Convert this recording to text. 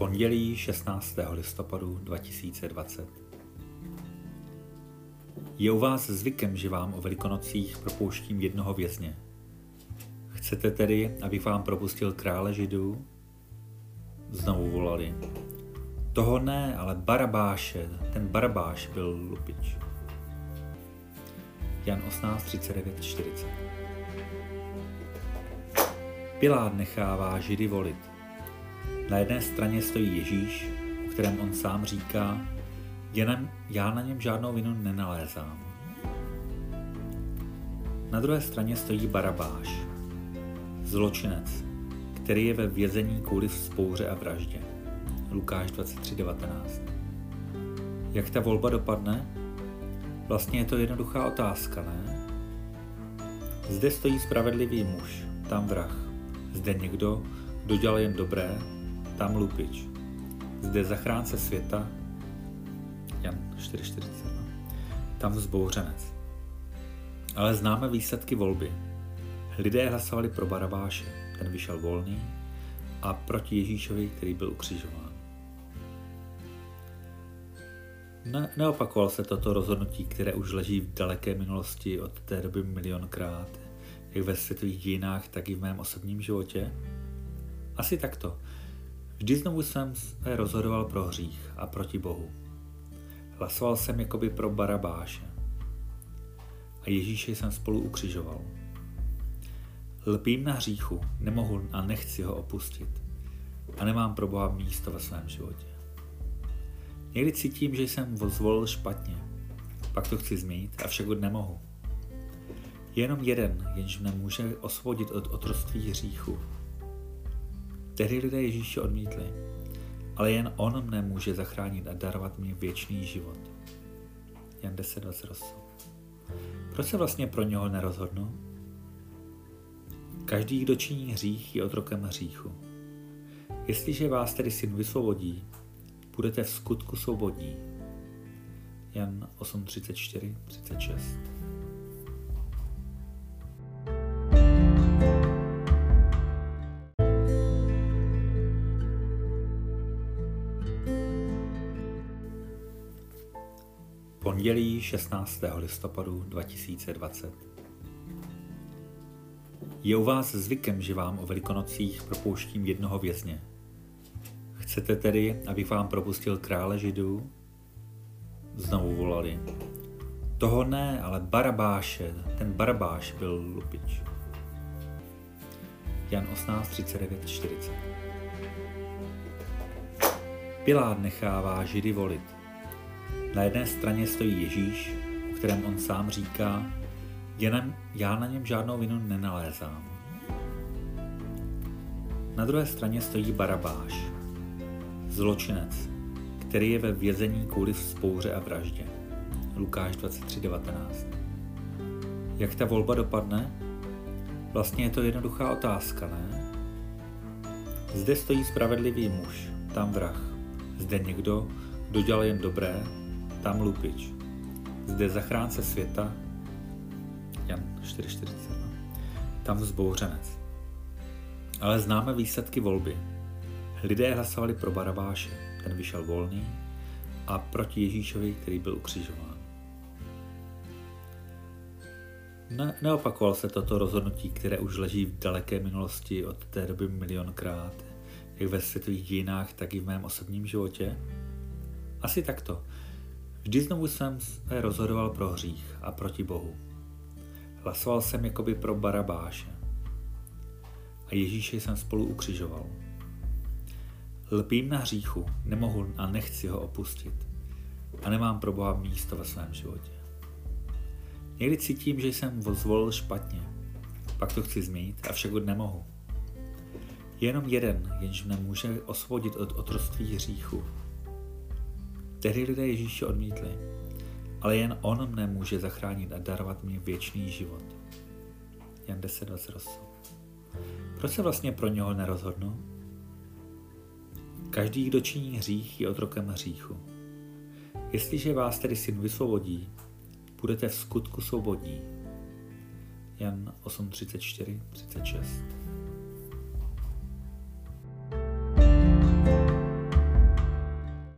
Pondělí 16. listopadu 2020. Je u vás zvykem, že vám o velikonocích propouštím jednoho vězně. Chcete tedy, abych vám propustil krále židů? Znovu volali. Toho ne, ale Barabáše, ten Barabáš byl lupič. Jan 18, 39, 40. Pilát nechává židy volit. Na jedné straně stojí Ježíš, o kterém on sám říká, já na něm žádnou vinu nenalézám. Na druhé straně stojí Barabáš, zločinec, který je ve vězení kvůli vzpouře a vraždě. Lukáš 23.19. Jak ta volba dopadne? Vlastně je to jednoduchá otázka, ne? Zde stojí spravedlivý muž, tam vrah. Zde někdo, kdo dělal jen dobré tam lupič. Zde zachránce světa, Jan 4.40, tam vzbouřenec. Ale známe výsledky volby. Lidé hlasovali pro Barabáše, ten vyšel volný, a proti Ježíšovi, který byl ukřižován. Ne, neopakoval se toto rozhodnutí, které už leží v daleké minulosti od té doby milionkrát, jak ve světových dějinách, tak i v mém osobním životě? Asi takto. Vždy znovu jsem se rozhodoval pro hřích a proti Bohu. Hlasoval jsem jakoby pro Barabáše. A Ježíše jsem spolu ukřižoval. Lpím na hříchu, nemohu a nechci ho opustit. A nemám pro Boha místo ve svém životě. Někdy cítím, že jsem zvolil špatně. Pak to chci změnit, avšak nemohu. Jenom jeden, jenž mne může osvobodit od otroství hříchu, Tehdy lidé Ježíše odmítli, ale jen on mne může zachránit a darovat mi věčný život. Jan 10.28 Proč se vlastně pro něho nerozhodnu? Každý, kdo činí hřích, je otrokem hříchu. Jestliže vás tedy syn vysvobodí, budete v skutku svobodní. Jan 8.34, 36 Pondělí 16. listopadu 2020. Je u vás zvykem, že vám o velikonocích propouštím jednoho vězně. Chcete tedy, abych vám propustil krále židů? Znovu volali. Toho ne, ale Barabáše, ten Barabáš byl lupič. Jan 18, 39, 40. Pilát nechává židy volit. Na jedné straně stojí Ježíš, o kterém on sám říká, jen já na něm žádnou vinu nenalézám. Na druhé straně stojí Barabáš, zločinec, který je ve vězení kvůli vzpouře a vraždě. Lukáš 23.19. Jak ta volba dopadne? Vlastně je to jednoduchá otázka, ne? Zde stojí spravedlivý muž, tam vrah. Zde někdo, kdo dělal jen dobré tam lupič. Zde zachránce světa, Jan 4.40, tam vzbouřenec. Ale známe výsledky volby. Lidé hlasovali pro Barabáše, ten vyšel volný, a proti Ježíšovi, který byl ukřižován. Ne, neopakoval se toto rozhodnutí, které už leží v daleké minulosti od té doby milionkrát, jak ve světových dějinách, tak i v mém osobním životě? Asi takto. Vždy znovu jsem se rozhodoval pro hřích a proti Bohu. Hlasoval jsem jakoby pro Barabáše. A Ježíše jsem spolu ukřižoval. Lpím na hříchu, nemohu a nechci ho opustit. A nemám pro Boha místo ve svém životě. Někdy cítím, že jsem zvolil špatně. Pak to chci změnit, avšak nemohu. Jenom jeden, jenž mne může osvobodit od otroství hříchu, Tehdy lidé Ježíše odmítli, ale jen on mne může zachránit a darovat mi věčný život. Jan 10.28 Proč se vlastně pro něho nerozhodnu? Každý, kdo činí hřích, je otrokem hříchu. Jestliže vás tedy syn vysvobodí, budete v skutku svobodní. Jan 8.34, 36